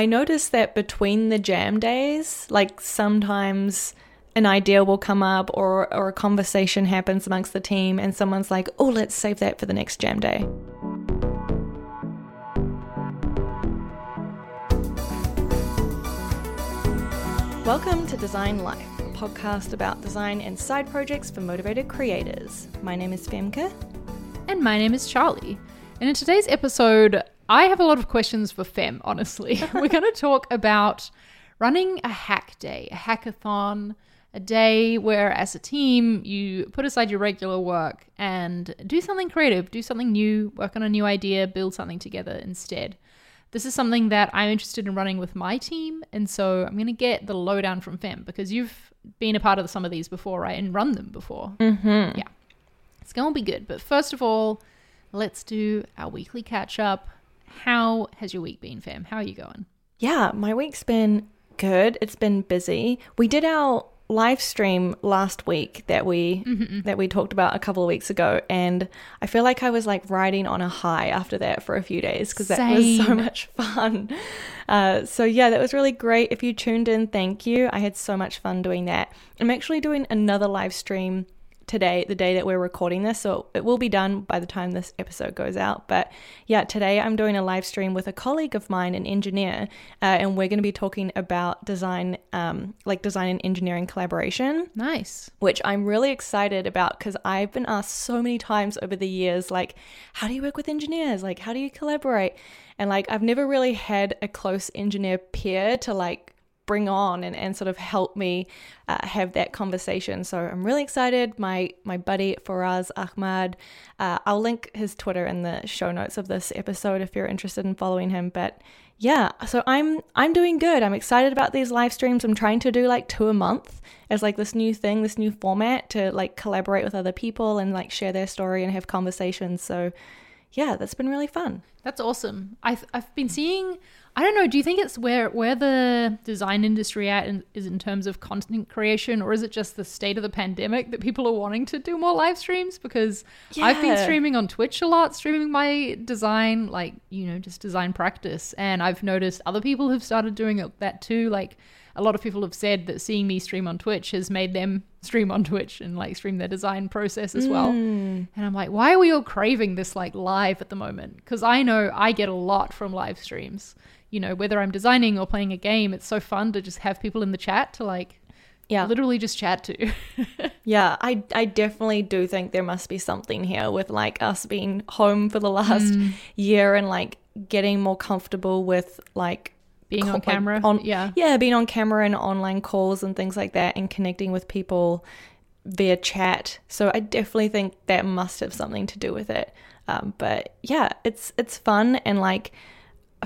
I noticed that between the jam days, like sometimes an idea will come up or, or a conversation happens amongst the team and someone's like, oh, let's save that for the next jam day. Welcome to Design Life, a podcast about design and side projects for motivated creators. My name is Femke. And my name is Charli. And in today's episode, I have a lot of questions for Fem, honestly. We're going to talk about running a hack day, a hackathon, a day where, as a team, you put aside your regular work and do something creative, do something new, work on a new idea, build something together instead. This is something that I'm interested in running with my team. And so I'm going to get the lowdown from Fem because you've been a part of some of these before, right? And run them before. Mm-hmm. Yeah. It's going to be good. But first of all, let's do our weekly catch up. How has your week been, fam? How are you going? Yeah, my week's been good. It's been busy. We did our live stream last week that we Mm-hmm. that we talked about a couple of weeks ago and I feel like I was like riding on a high after that for a few days because that was so much fun. Uh, so yeah, that was really great. If you tuned in, thank you. I had so much fun doing that. I'm actually doing another live stream today, the day that we're recording this. So it will be done by the time this episode goes out. But yeah, today I'm doing a live stream with a colleague of mine, an engineer, uh, and we're going to be talking about design, um, like design and engineering collaboration Nice. which I'm really excited about because I've been asked so many times over the years, like, how do you work with engineers? Like, how do you collaborate? And like, I've never really had a close engineer peer to like bring on and, and sort of help me uh, have that conversation. So I'm really excited. My my buddy Faraz Ahmad, uh, I'll link his Twitter in the show notes of this episode if you're interested in following him. But yeah, so I'm I'm doing good. I'm excited about these live streams. I'm trying to do like two a month as like this new thing, this new format to like collaborate with other people and like share their story and have conversations. So yeah, that's been really fun. That's awesome. I've, I've been seeing, I don't know, do you think it's where, where the design industry at in, is in terms of content creation, or is it just the state of the pandemic that people are wanting to do more live streams? Because I've been streaming on Twitch a lot, streaming my design, like, you know, just design practice. And I've noticed other people have started doing it- that too. Like, a lot of people have said that seeing me stream on Twitch has made them stream on Twitch and like stream their design process as well. Mm. And I'm like, why are we all craving this like live at the moment? Because I know I get a lot from live streams. You know, whether I'm designing or playing a game, it's so fun to just have people in the chat to like Yeah. literally just chat to. Yeah, I I definitely do think there must be something here with like us being home for the last Mm. year and like getting more comfortable with like Being co- on like, camera. on- yeah. yeah, being on camera and online calls and things like that and connecting with people via chat. So I definitely think that must have something to do with it. Um, but yeah, it's it's fun and like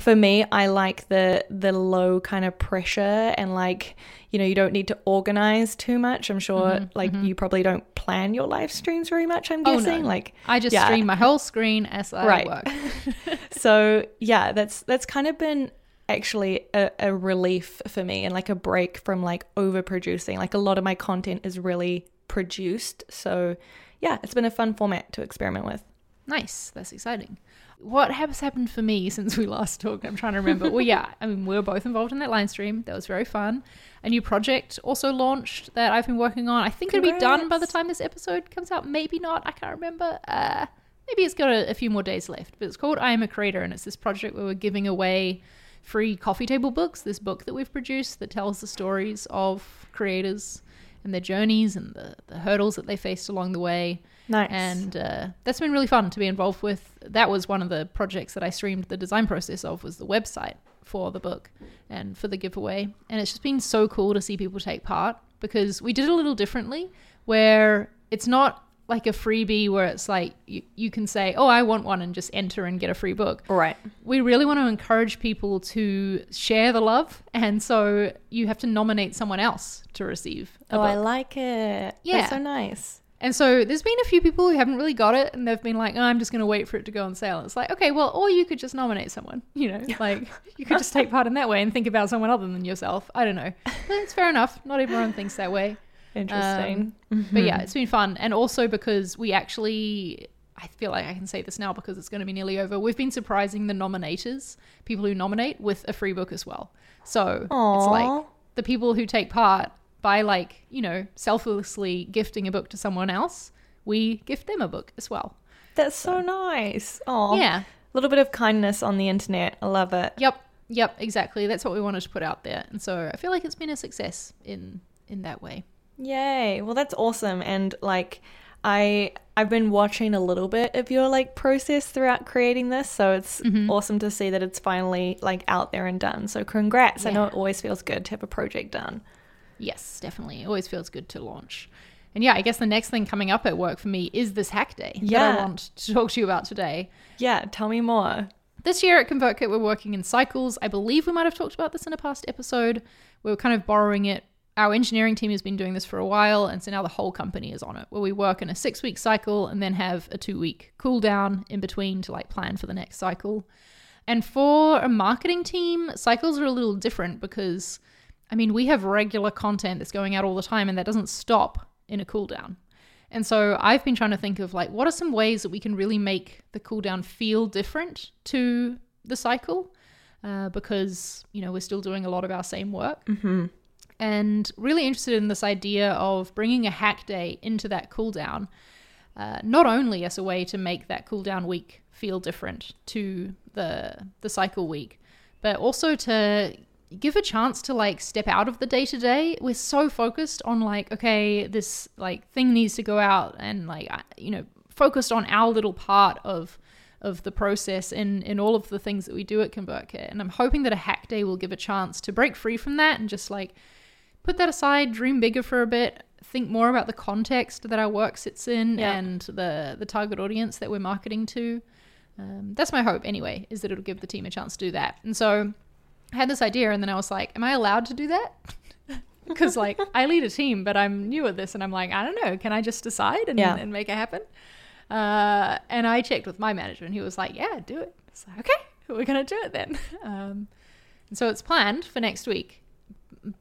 for me, I like the the low kind of pressure and like you know you don't need to organize too much. I'm sure like you probably don't plan your live streams very much. I'm Mm-hmm, Oh, no. guessing like I just yeah. stream my whole screen as I Right. work. so yeah, that's that's kind of been actually a, a relief for me and like a break from like overproducing. Like a lot of my content is really produced. So yeah, it's been a fun format to experiment with. Nice. That's exciting. What has happened for me since we last talked? I'm trying to remember. well, yeah, I mean, we were both involved in that line stream. That was very fun. A new project also launched that I've been working on. I think it'll be done by the time this episode comes out. Maybe not. I can't remember. Uh, maybe it's got a, a few more days left. But it's called I Am a Creator, and it's this project where we're giving away free coffee table books. This book that we've produced that tells the stories of creators and their journeys and the, the hurdles that they faced along the way. Nice. And uh, that's been really fun to be involved with. That was one of the projects that I streamed the design process of was the website for the book and for the giveaway. And it's just been so cool to see people take part because we did it a little differently where it's not like a freebie where it's like you, you can say, oh, I want one and just enter and get a free book. Right. we really want to encourage people to share the love and so you have to nominate someone else to receive a Oh, I like it. Yeah. That's so nice. and so there's been a few people who haven't really got it and they've been like oh, i'm just going to wait for it to go on sale. It's like okay well or you could just nominate someone you know? Like you could just take part in that way and think about someone other than yourself. I don't know. But it's fair enough. Not everyone thinks that way Interesting. Um, mm-hmm. but yeah, it's been fun. And also because we actually I feel like I can say this now because it's going to be nearly over. We've been surprising the nominators, people who nominate, with a free book as well. So it's like the people who take part by like you know selflessly gifting a book to someone else, we gift them a book as well. That's so nice. Oh, Yeah. A little bit of kindness on the internet. I love it. Yep. Yep. Exactly. That's what we wanted to put out there, and so I feel like it's been a success in in that way. Yay. Well, that's awesome. And like, I I've been watching a little bit of your like process throughout creating this, so it's Mm-hmm. awesome to see that it's finally like out there and done. So congrats. I know it always feels good to have a project done. Yes, definitely. It always feels good to launch. And yeah, I guess the next thing coming up at work for me is this hack day that I want to talk to you about today. Yeah, tell me more. This year at ConvertKit, we're working in cycles. I believe we might have talked about this in a past episode. We were kind of borrowing it. Our engineering team has been doing this for a while, and so now the whole company is on it, where we work in a six week cycle and then have a two week cool down in between to like plan for the next cycle. And for a marketing team, cycles are a little different because, I mean, we have regular content that's going out all the time, and that doesn't stop in a cool down. And so I've been trying to think of like what are some ways that we can really make the cool down feel different to the cycle, uh, because you know we're still doing a lot of our same work. Mm-hmm. And really interested in this idea of bringing a hack day into that cooldown, uh, not only as a way to make that cooldown week feel different to the the cycle week, but also to give a chance to like step out of the day to day. We're so focused on like, okay, this like thing needs to go out and like, you know, focused on our little part of of the process in in all of the things that we do at ConvertKit. And I'm hoping that a hack day will give a chance to break free from that and just like put that aside, dream bigger for a bit, think more about the context that our work sits in Yeah. and the the target audience that we're marketing to. Um, that's my hope anyway, is that it'll give the team a chance to do that. And so I had this idea, and then I was like, "Am I allowed to do that?" Because like I lead a team, but I'm new at this, and I'm like, I don't know. Can I just decide and, Yeah. and make it happen? Uh, and I checked with my manager, and he was like, "Yeah, do it." It's like, okay, we're gonna do it then. Um, and so it's planned for next week.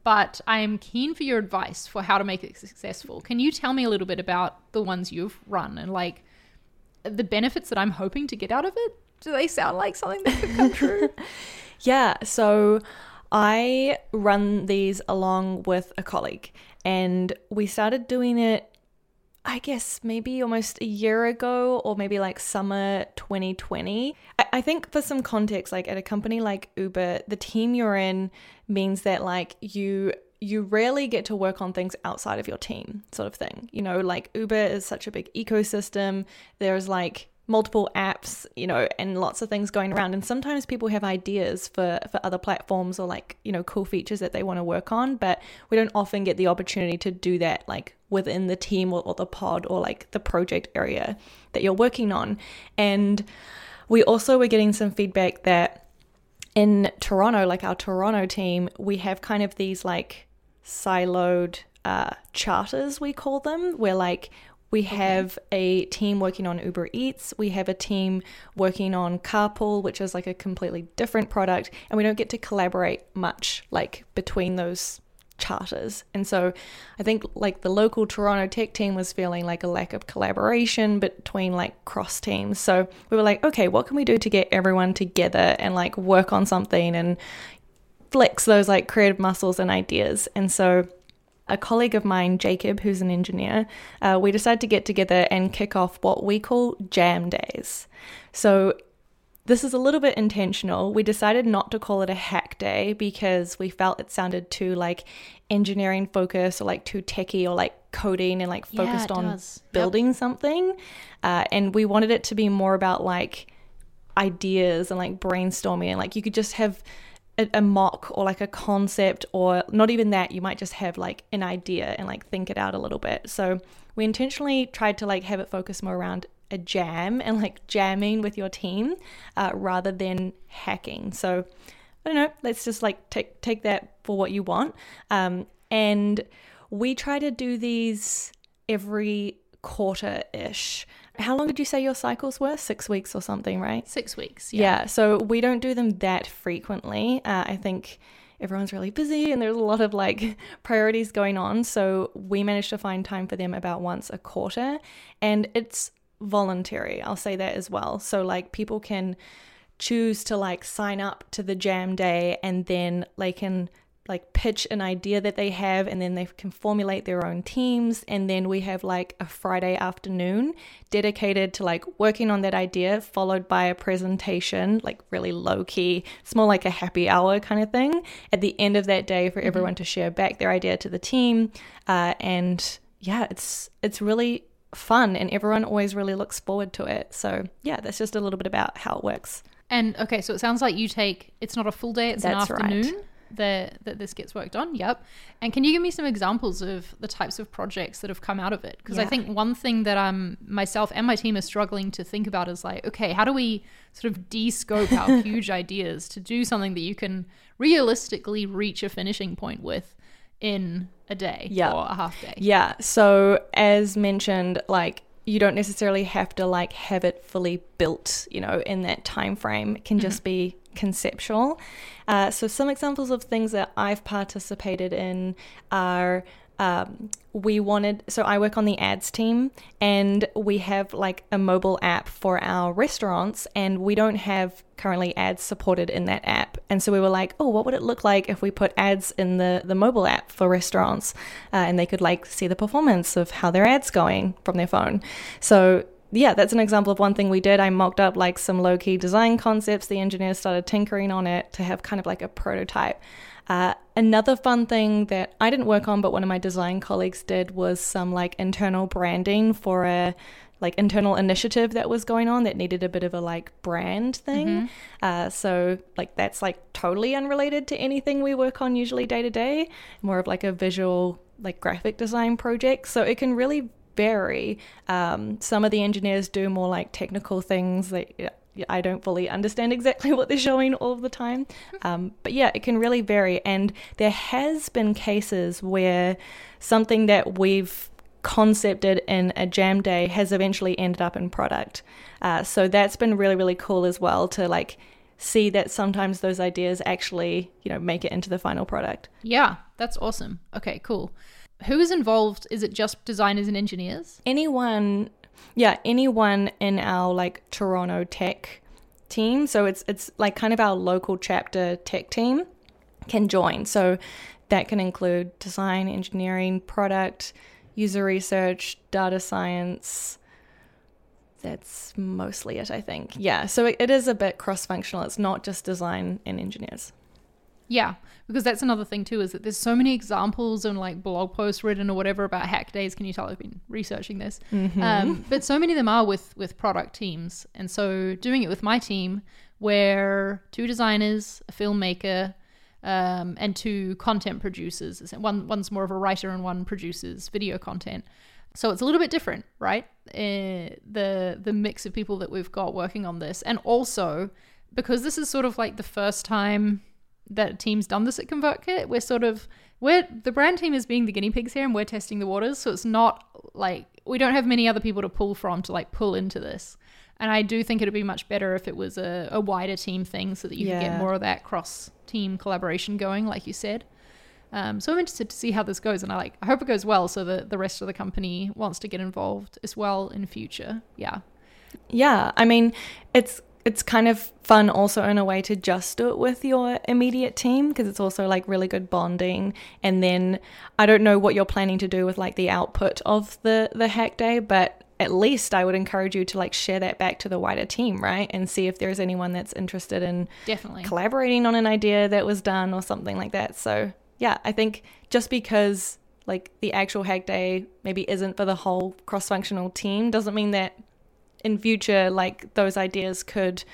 But I am keen for your advice for how to make it successful. Can you tell me a little bit about the ones you've run and like the benefits that I'm hoping to get out of it? Do they sound like something that could come true? Yeah, so I run these along with a colleague, and we started doing it, I guess, maybe almost a year ago, or maybe like summer 2020. I, I think for some context, like at a company like Uber, the team you're in means that like you you rarely get to work on things outside of your team sort of thing you know like uber is such a big ecosystem there's like multiple apps you know and lots of things going around. And sometimes people have ideas for for other platforms or like you know cool features that they want to work on but we don't often get the opportunity to do that like within the team or, or the pod or like the project area that you're working on. And we also were getting some feedback that in Toronto, like our Toronto team, we have kind of these like siloed uh, charters, we call them, where like we have a team working on Uber Eats, we have a team working on Carpool, which is like a completely different product, and we don't get to collaborate much like between those charters. And so I think like the local Toronto tech team was feeling like a lack of collaboration between like cross teams. So we were like, okay, what can we do to get everyone together and like work on something and flex those like creative muscles and ideas. And so a colleague of mine, Jacob, who's an engineer, uh, we decided to get together and kick off what we call jam days. So this is a little bit intentional. We decided not to call it a hack day because we felt it sounded too like engineering focused or like too techy or like coding and like focused it on does. Yep. building something. Uh, and we wanted it to be more about like ideas and like brainstorming and like you could just have a, a mock or like a concept or not even that you might just have like an idea and like think it out a little bit so we intentionally tried to like have it focus more around a jam and like jamming with your team uh, rather than hacking so I don't know. Let's just like take take that for what you want. Um, and we try to do these every quarter ish. How long did you say your cycles were? Six weeks or something, right? Six weeks. Yeah. so we don't do them that frequently. Uh, I think everyone's really busy and there's a lot of like priorities going on. So we managed to find time for them about once a quarter. And it's voluntary. I'll say that as well. So like people can choose to like sign up to the jam day and then they can like pitch an idea that they have and then they can formulate their own teams. And then we have like a Friday afternoon dedicated to like working on that idea followed by a presentation like really low key it's more like a happy hour kind of thing. At the end of that day for mm-hmm. everyone to share back their idea to the team. Uh, and yeah it's it's really fun and everyone always really looks forward to it. So yeah that's just a little bit about how it works. And okay so it sounds like you take it's not a full day it's that's an afternoon? right that that this gets worked on. Yep. And can you give me some examples of the types of projects that have come out of it? Because yeah. I think one thing that um myself and my team are struggling to think about is like, okay, how do we sort of de-scope our huge ideas to do something that you can realistically reach a finishing point with in a day yeah. or a half day? Yeah. So as mentioned, like you don't necessarily have to like have it fully built, you know, in that time frame. It can mm-hmm. just be conceptual. Uh, so, some examples of things that I've participated in are um, we wanted so i work on the ads team and we have like a mobile app for our restaurants and we don't have currently ads supported in that app and so we were like oh what would it look like if we put ads in the the mobile app for restaurants uh, and they could like see the performance of how their ads going from their phone so yeah, that's an example of one thing we did. I mocked up like some low key design concepts. The engineers started tinkering on it to have kind of like a prototype. Uh, another fun thing that I didn't work on, but one of my design colleagues did, was some like internal branding for a like internal initiative that was going on that needed a bit of a like brand thing. Mm-hmm. Uh, so like that's like totally unrelated to anything we work on usually day to day. More of like a visual like graphic design project. So it can really vary. Um, some of the engineers do more like technical things that I don't fully understand exactly what they're showing all of the time. Um, but yeah, it can really vary. And there has been cases where something that we've concepted in a jam day has eventually ended up in product. Uh, so that's been really, really cool as well to like see that sometimes those ideas actually, you know, make it into the final product. Yeah, that's awesome. Okay, cool. Who is involved? Is it just designers and engineers? Anyone, yeah, anyone in our like Toronto tech team. So it's it's like kind of our local chapter tech team can join. So that can include design, engineering, product, user research, data science. That's mostly it, I think. Yeah, so it, it is a bit cross functional. It's not just design and engineers. Yeah, because that's another thing too is that there's so many examples and like blog posts written or whatever about hack days. Can you tell I've been researching this? Mm-hmm. Um, but so many of them are with with product teams, and so doing it with my team, where two designers, a filmmaker, um, and two content producers. One one's more of a writer and one produces video content. So it's a little bit different, right? Uh, the the mix of people that we've got working on this, and also because this is sort of like the first time that team's done this at ConvertKit. We're sort of we're the brand team is being the guinea pigs here and we're testing the waters. So it's not like we don't have many other people to pull from to like pull into this. And I do think it'd be much better if it was a, a wider team thing so that you yeah. could get more of that cross team collaboration going, like you said. Um, so I'm interested to see how this goes, and I like I hope it goes well, so that the rest of the company wants to get involved as well in future. Yeah, yeah. I mean, it's it's kind of fun also in a way to just do it with your immediate team because it's also like really good bonding. And then i don't know what you're planning to do with like the output of the the hack day but at least i would encourage you to like share that back to the wider team right? And see if there's anyone that's interested in definitely. collaborating on an idea that was done or something like that. So yeah i think just because like the actual hack day maybe isn't for the whole cross-functional team doesn't mean that in future, like those ideas could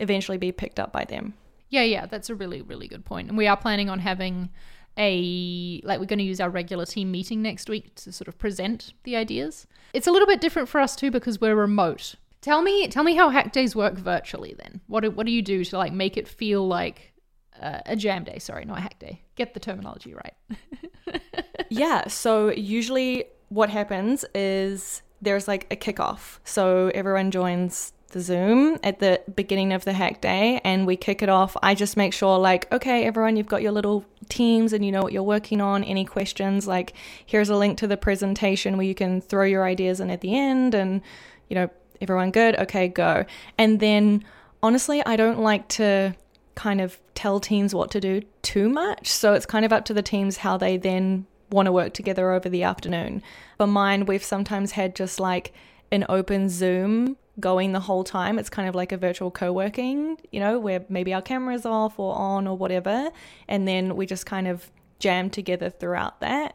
eventually be picked up by them. Yeah, yeah, that's a really, really good point. And we are planning on having a like we're going to use our regular team meeting next week to sort of present the ideas. It's a little bit different for us too because we're remote. Tell me, tell me how hack days work virtually. Then, what do, what do you do to like make it feel like uh, a jam day? Sorry, not a hack day. Get the terminology right. yeah. So usually, what happens is there's like a kickoff. So everyone joins the Zoom at the beginning of the hack day and we kick it off. I just make sure, like, okay, everyone, you've got your little teams and you know what you're working on. Any questions? Like, here's a link to the presentation where you can throw your ideas in at the end. And, you know, everyone good? Okay, go. And then honestly, I don't like to kind of tell teams what to do too much. So it's kind of up to the teams how they then want to work together over the afternoon. For mine, we've sometimes had just like an open Zoom going the whole time. It's kind of like a virtual co working, you know, where maybe our camera's off or on or whatever. And then we just kind of jam together throughout that.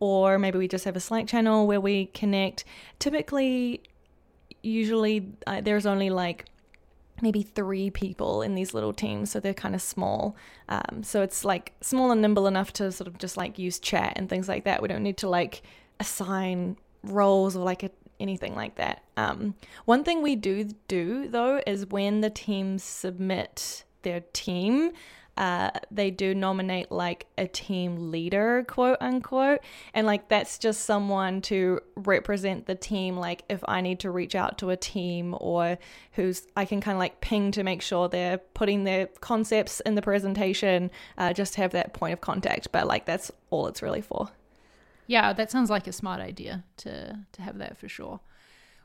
Or maybe we just have a Slack channel where we connect. Typically, usually uh, there's only like maybe three people in these little teams, so they're kind of small. Um, so it's like small and nimble enough to sort of just like use chat and things like that. We don't need to like assign roles or like a, anything like that. Um, one thing we do do though is when the teams submit their team, uh, they do nominate like a team leader, quote unquote. And like that's just someone to represent the team. Like if I need to reach out to a team or who's, I can kind of like ping to make sure they're putting their concepts in the presentation, uh, just to have that point of contact. But like that's all it's really for. Yeah, that sounds like a smart idea to to have that for sure.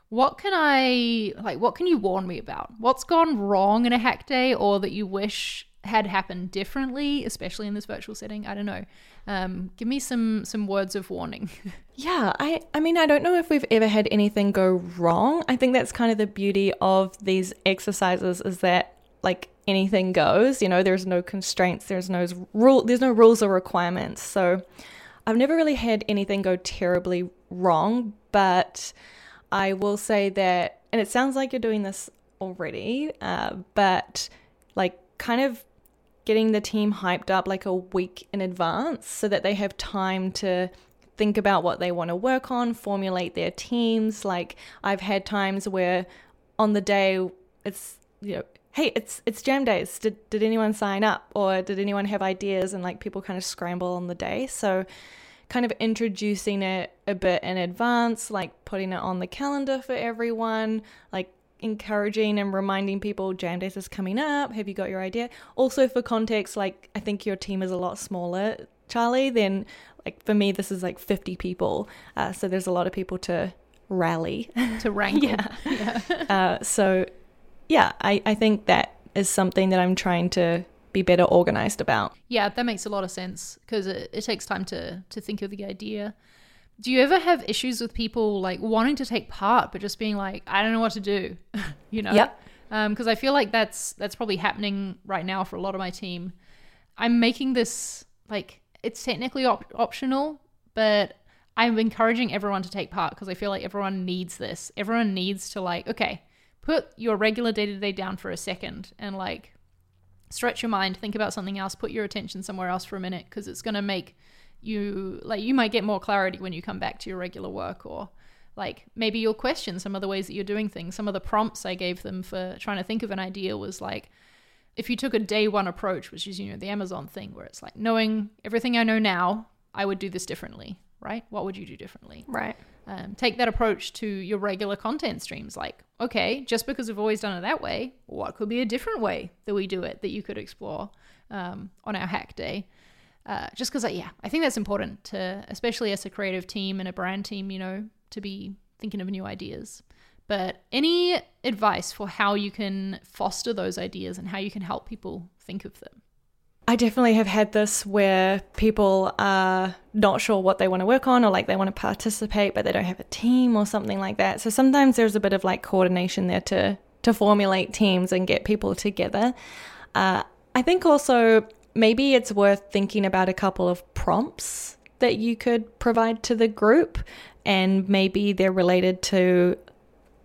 What can I like what can you warn me about? What's gone wrong in a hack day or that you wish had happened differently, especially in this virtual setting? I don't know. Um, give me some some words of warning. yeah, I I mean I don't know if we've ever had anything go wrong. I think that's kind of the beauty of these exercises is that like anything goes. You know, there's no constraints. There's no rule. There's no rules or requirements. So I've never really had anything go terribly wrong, but I will say that, and it sounds like you're doing this already, uh, but like kind of getting the team hyped up like a week in advance so that they have time to think about what they want to work on, formulate their teams. Like I've had times where on the day it's you know, hey, it's it's jam days. Did did anyone sign up or did anyone have ideas and like people kind of scramble on the day. So kind of introducing it a bit in advance, like putting it on the calendar for everyone, like encouraging and reminding people jam days is coming up have you got your idea? Also for context like i think your team is a lot smaller Charli then like for me this is like 50 people uh, so there's a lot of people to rally. To wrangle. Yeah, yeah. uh, so yeah I, I think that is something that i'm trying to be better organized about. Yeah that makes a lot of sense because it, it takes time to to think of the idea do you ever have issues with people like wanting to take part but just being like, I don't know what to do, you know? Yep. Because um, I feel like that's that's probably happening right now for a lot of my team. I'm making this like it's technically op- optional, but I'm encouraging everyone to take part because I feel like everyone needs this. Everyone needs to like, okay, put your regular day to day down for a second and like stretch your mind, think about something else, put your attention somewhere else for a minute because it's going to make you like you might get more clarity when you come back to your regular work or like maybe you'll question some of the ways that you're doing things some of the prompts i gave them for trying to think of an idea was like if you took a day one approach which is you know the amazon thing where it's like knowing everything i know now i would do this differently right? What would you do differently? Right. Um, take that approach to your regular content streams like okay just because we've always done it that way what could be a different way that we do it that you could explore um, on our hack day uh, just because, yeah, I think that's important to, especially as a creative team and a brand team, you know, to be thinking of new ideas. But any advice for how you can foster those ideas and how you can help people think of them? I definitely have had this where people are not sure what they want to work on or like they want to participate but they don't have a team or something like that. So sometimes there's a bit of like coordination there to to formulate teams and get people together. Uh, I think also maybe it's worth thinking about a couple of prompts that you could provide to the group and maybe they're related to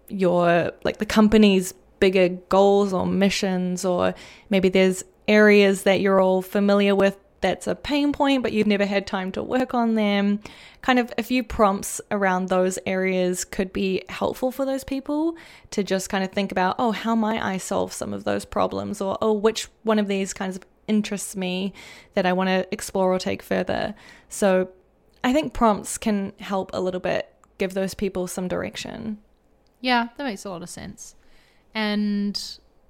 your like the company's bigger goals or missions or maybe there's areas that you're all familiar with that's a pain point but you've never had time to work on them. Kind of a few prompts around those areas could be helpful for those people to just kind of think about oh how might i solve some of those problems? Or oh which one of these kinds of interests me that I want to explore or take further. So I think prompts can help a little bit give those people some direction. Yeah, that makes a lot of sense. And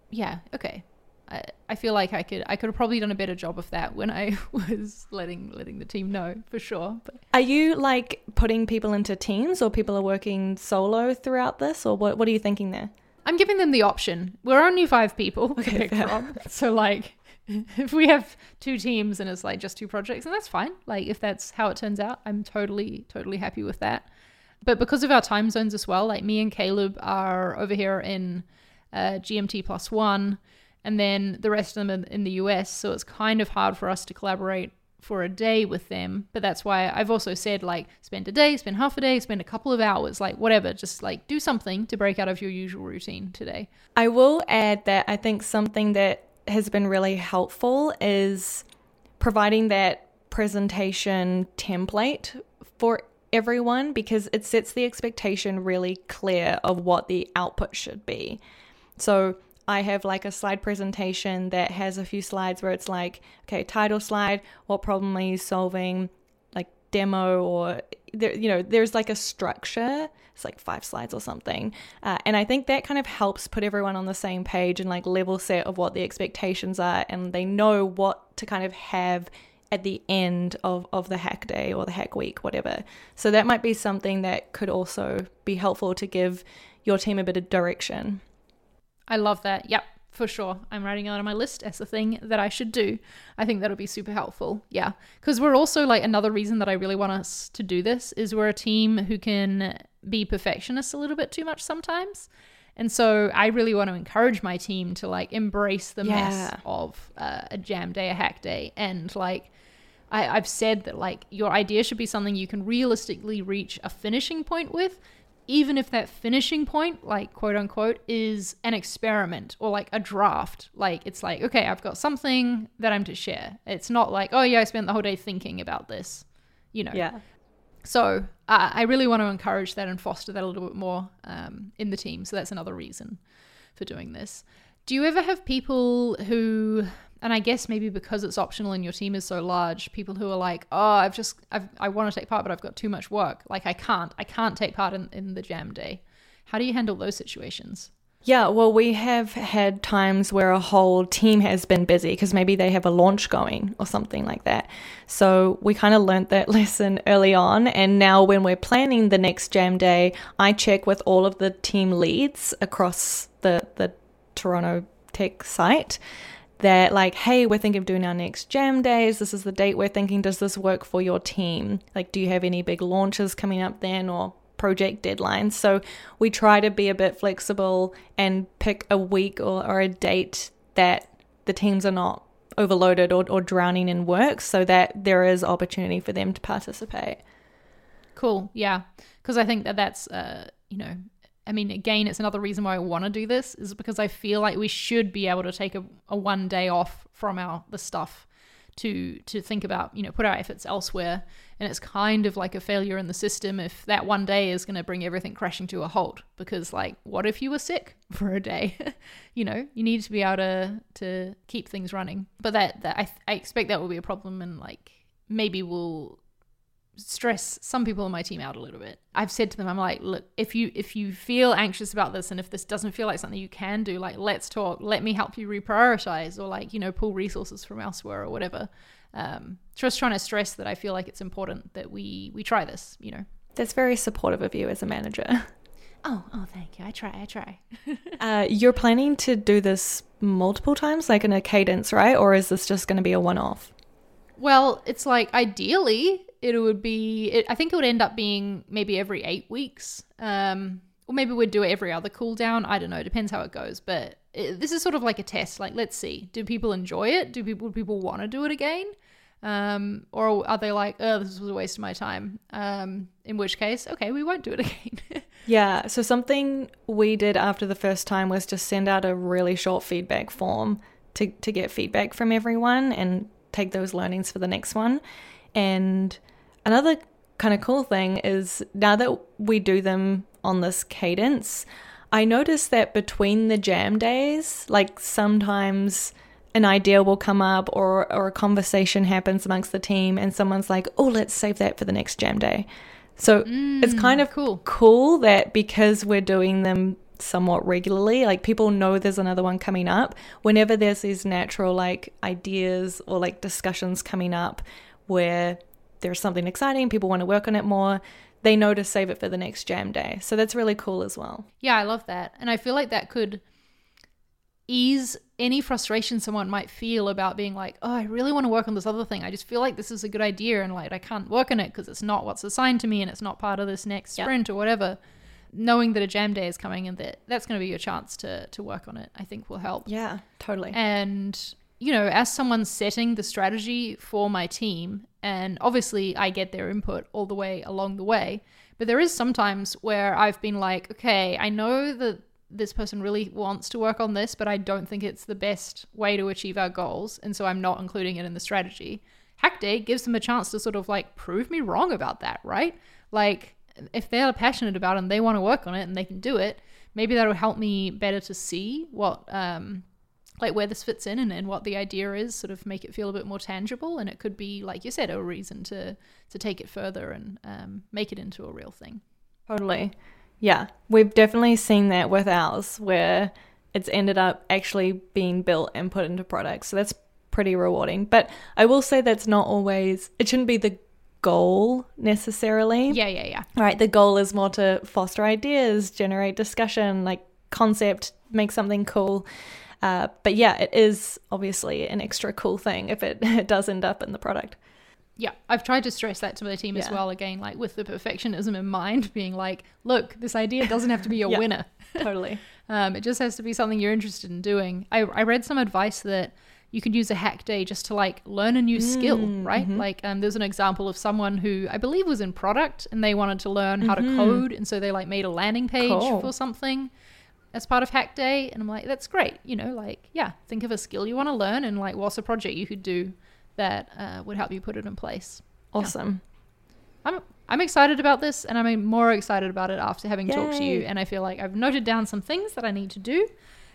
yeah, okay. I, I feel like I could I could have probably done a better job of that when I was letting letting the team know for sure. But Are you like putting people into teams or people are working solo throughout this or what what are you thinking there? I'm giving them the option. We're only five people Okay. So like if we have two teams and it's like just two projects, and that's fine. Like if that's how it turns out, I'm totally, totally happy with that. But because of our time zones as well, like me and Caleb are over here in uh, GMT plus one, and then the rest of them are in the US. So it's kind of hard for us to collaborate for a day with them. But that's why I've also said like spend a day, spend half a day, spend a couple of hours, like whatever. Just like do something to break out of your usual routine today. I will add that I think something that has been really helpful is providing that presentation template for everyone because it sets the expectation really clear of what the output should be. So I have like a slide presentation that has a few slides where it's like, okay, title slide, what problem are you solving? Like demo or there, you know, there's like a structure. It's like five slides or something, uh, and I think that kind of helps put everyone on the same page and like level set of what the expectations are, and they know what to kind of have at the end of, of the hack day or the hack week, whatever. So that might be something that could also be helpful to give your team a bit of direction. I love that. Yep, for sure. I'm writing it on my list as a thing that I should do. I think that'll be super helpful. Yeah. Because we're also like another reason that I really want us to do this is we're a team who can be perfectionists a little bit too much sometimes. And so I really want to encourage my team to like embrace the mess of uh, a jam day, a hack day, and like I, I've said that like your idea should be something you can realistically reach a finishing point with, even if that finishing point, like quote unquote, is an experiment or like a draft. Like it's like, okay, I've got something that I'm to share. It's not like, oh yeah, I spent the whole day thinking about this, you know. Yeah. So uh, I really want to encourage that and foster that a little bit more um, in the team. So that's another reason for doing this. Do you ever have people who, and I guess maybe because it's optional and your team is so large, people who are like, oh, I've just, I've, I want to take part, but I've got too much work. Like I can't, I can't take part in, in the jam day. How do you handle those situations? Yeah, well, we have had times where a whole team has been busy because maybe they have a launch going or something like that. So we kind of learnt that lesson early on. And now, when we're planning the next jam day, I check with all of the team leads across the, the Toronto Tech site that, like, hey, we're thinking of doing our next jam days. This is the date we're thinking. Does this work for your team? Like, do you have any big launches coming up then or project deadlines. So we try to be a bit flexible and pick a week or, or a date that the teams are not overloaded or, or drowning in work so that there is opportunity for them to participate. Cool. Yeah. Because I think that that's, uh, you know, I mean, again, it's another reason why I want to do this is because I feel like we should be able to take a, a one day off from our the stuff to to think about, you know, put our efforts elsewhere. And it's kind of like a failure in the system if that one day is going to bring everything crashing to a halt. Because, like, what if you were sick for a day? you know, you need to be able to to keep things running. But that, that I, I expect that will be a problem, and like maybe we'll stress some people on my team out a little bit. I've said to them, I'm like, look, if you if you feel anxious about this and if this doesn't feel like something you can do, like let's talk. Let me help you reprioritize or like, you know, pull resources from elsewhere or whatever. Um, just trying to stress that I feel like it's important that we we try this, you know. That's very supportive of you as a manager. Oh, oh, thank you. I try. I try. Uh, you're planning to do this multiple times, like in a cadence, right? Or is this just going to be a one off? Well, it's like ideally it would be. It, I think it would end up being maybe every eight weeks, um, or maybe we'd do it every other cooldown. I don't know. Depends how it goes. But it, this is sort of like a test. Like, let's see. Do people enjoy it? Do people people want to do it again? Um, or are they like, oh, this was a waste of my time? Um, in which case, okay, we won't do it again. Yeah, so something we did after the first time was just send out a really short feedback form to, to get feedback from everyone and take those learnings for the next one. And another kind of cool thing is now that we do them on this cadence, I noticed that between the jam days, like sometimes an idea will come up or, or a conversation happens amongst the team and someone's like, oh, let's save that for the next jam day. So mm, it's kind of cool. cool that because we're doing them somewhat regularly. Like people know there's another one coming up. Whenever there's these natural like ideas or like discussions coming up where there's something exciting, people want to work on it more, they know to save it for the next jam day. So that's really cool as well. Yeah, I love that. And I feel like that could ease any frustration someone might feel about being like, oh, I really want to work on this other thing. I just feel like this is a good idea and like I can't work on it because it's not what's assigned to me and it's not part of this next Yep. sprint or whatever. Knowing that a jam day is coming and that that's going to be your chance to to work on it, I think will help. Yeah, totally. And, you know, as someone setting the strategy for my team, and obviously I get their input all the way along the way, but there is sometimes where I've been like, okay, I know that this person really wants to work on this, but I don't think it's the best way to achieve our goals. And so I'm not including it in the strategy. Hack Day gives them a chance to sort of like prove me wrong about that, right? Like, if they're passionate about it and they want to work on it and they can do it, maybe that'll help me better to see what um, like where this fits in and, and what the idea is sort of make it feel a bit more tangible and it could be like you said a reason to to take it further and um, make it into a real thing Totally. Yeah, we've definitely seen that with ours where it's ended up actually being built and put into products. So that's pretty rewarding. But I will say that's not always, it shouldn't be the goal necessarily. yeah yeah yeah Right. The goal is more to foster ideas, generate discussion, like concept, make something cool. Uh, but yeah, it is obviously an extra cool thing if it, it does end up in the product. yeah i've tried to stress that to my team as well again like with the perfectionism in mind being like look this idea doesn't have to be a Yeah. winner Totally. Um, it just has to be something you're interested in doing. I, I read some advice that you could use a hack day just to like learn a new skill, Mm, right? mhm. Like, um, there's an example of someone who I believe was in product and they wanted to learn how to Mhm. code, and so they like made a landing page Cool. for something as part of hack day. And I'm like, that's great, you know, like yeah, think of a skill you want to learn and like what's a project you could do that uh, would help you put it in place. Awesome. I'm I'm excited about this, and I'm more excited about it after having talked to you. And I feel like I've noted down some things that I need to do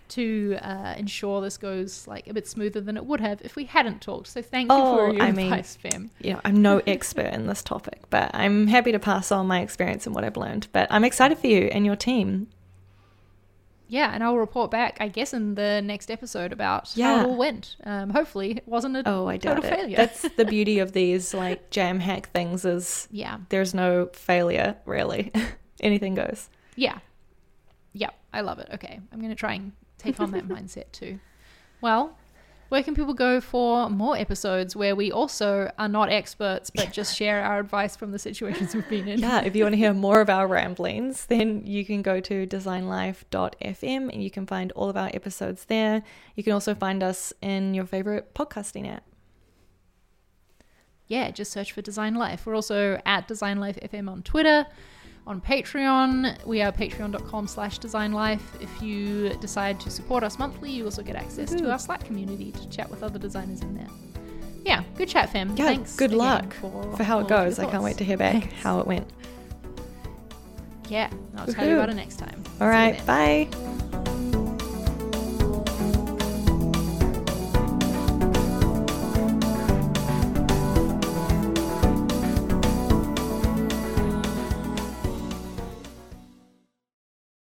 to uh, ensure this goes like a bit smoother than it would have if we hadn't talked. So thank you Oh, for your I advice, Fem. know, I'm no expert in this topic, but I'm happy to pass on my experience and what I've learned. But I'm excited for you and your team. Yeah, and I'll report back, I guess, in the next episode about how it all went. Um, hopefully, it wasn't a Oh, I doubt total it. failure. That's the beauty of these like jam hack things is yeah, there's no failure really. Anything goes. yeah, yeah. I love it. Okay, I'm gonna try and take on that mindset too. Well, where can people go for more episodes where we also are not experts but just share our advice from the situations we've been in? Yeah, if you want to hear more of our ramblings, then you can go to designlife.fm and you can find all of our episodes there. You can also find us in your favorite podcasting app. yeah, just search for Design Life. We're also at Design Life FM on Twitter, on Patreon. We are patreon.com slash Design Life. If you decide to support us monthly, you also get access to our Slack community to chat with other designers in there. Yeah, good chat, fam. Yeah, Thanks. good luck for, For how it goes, I can't wait to hear back Thanks. how it went. Yeah, I'll tell you about it next time. All See right, bye.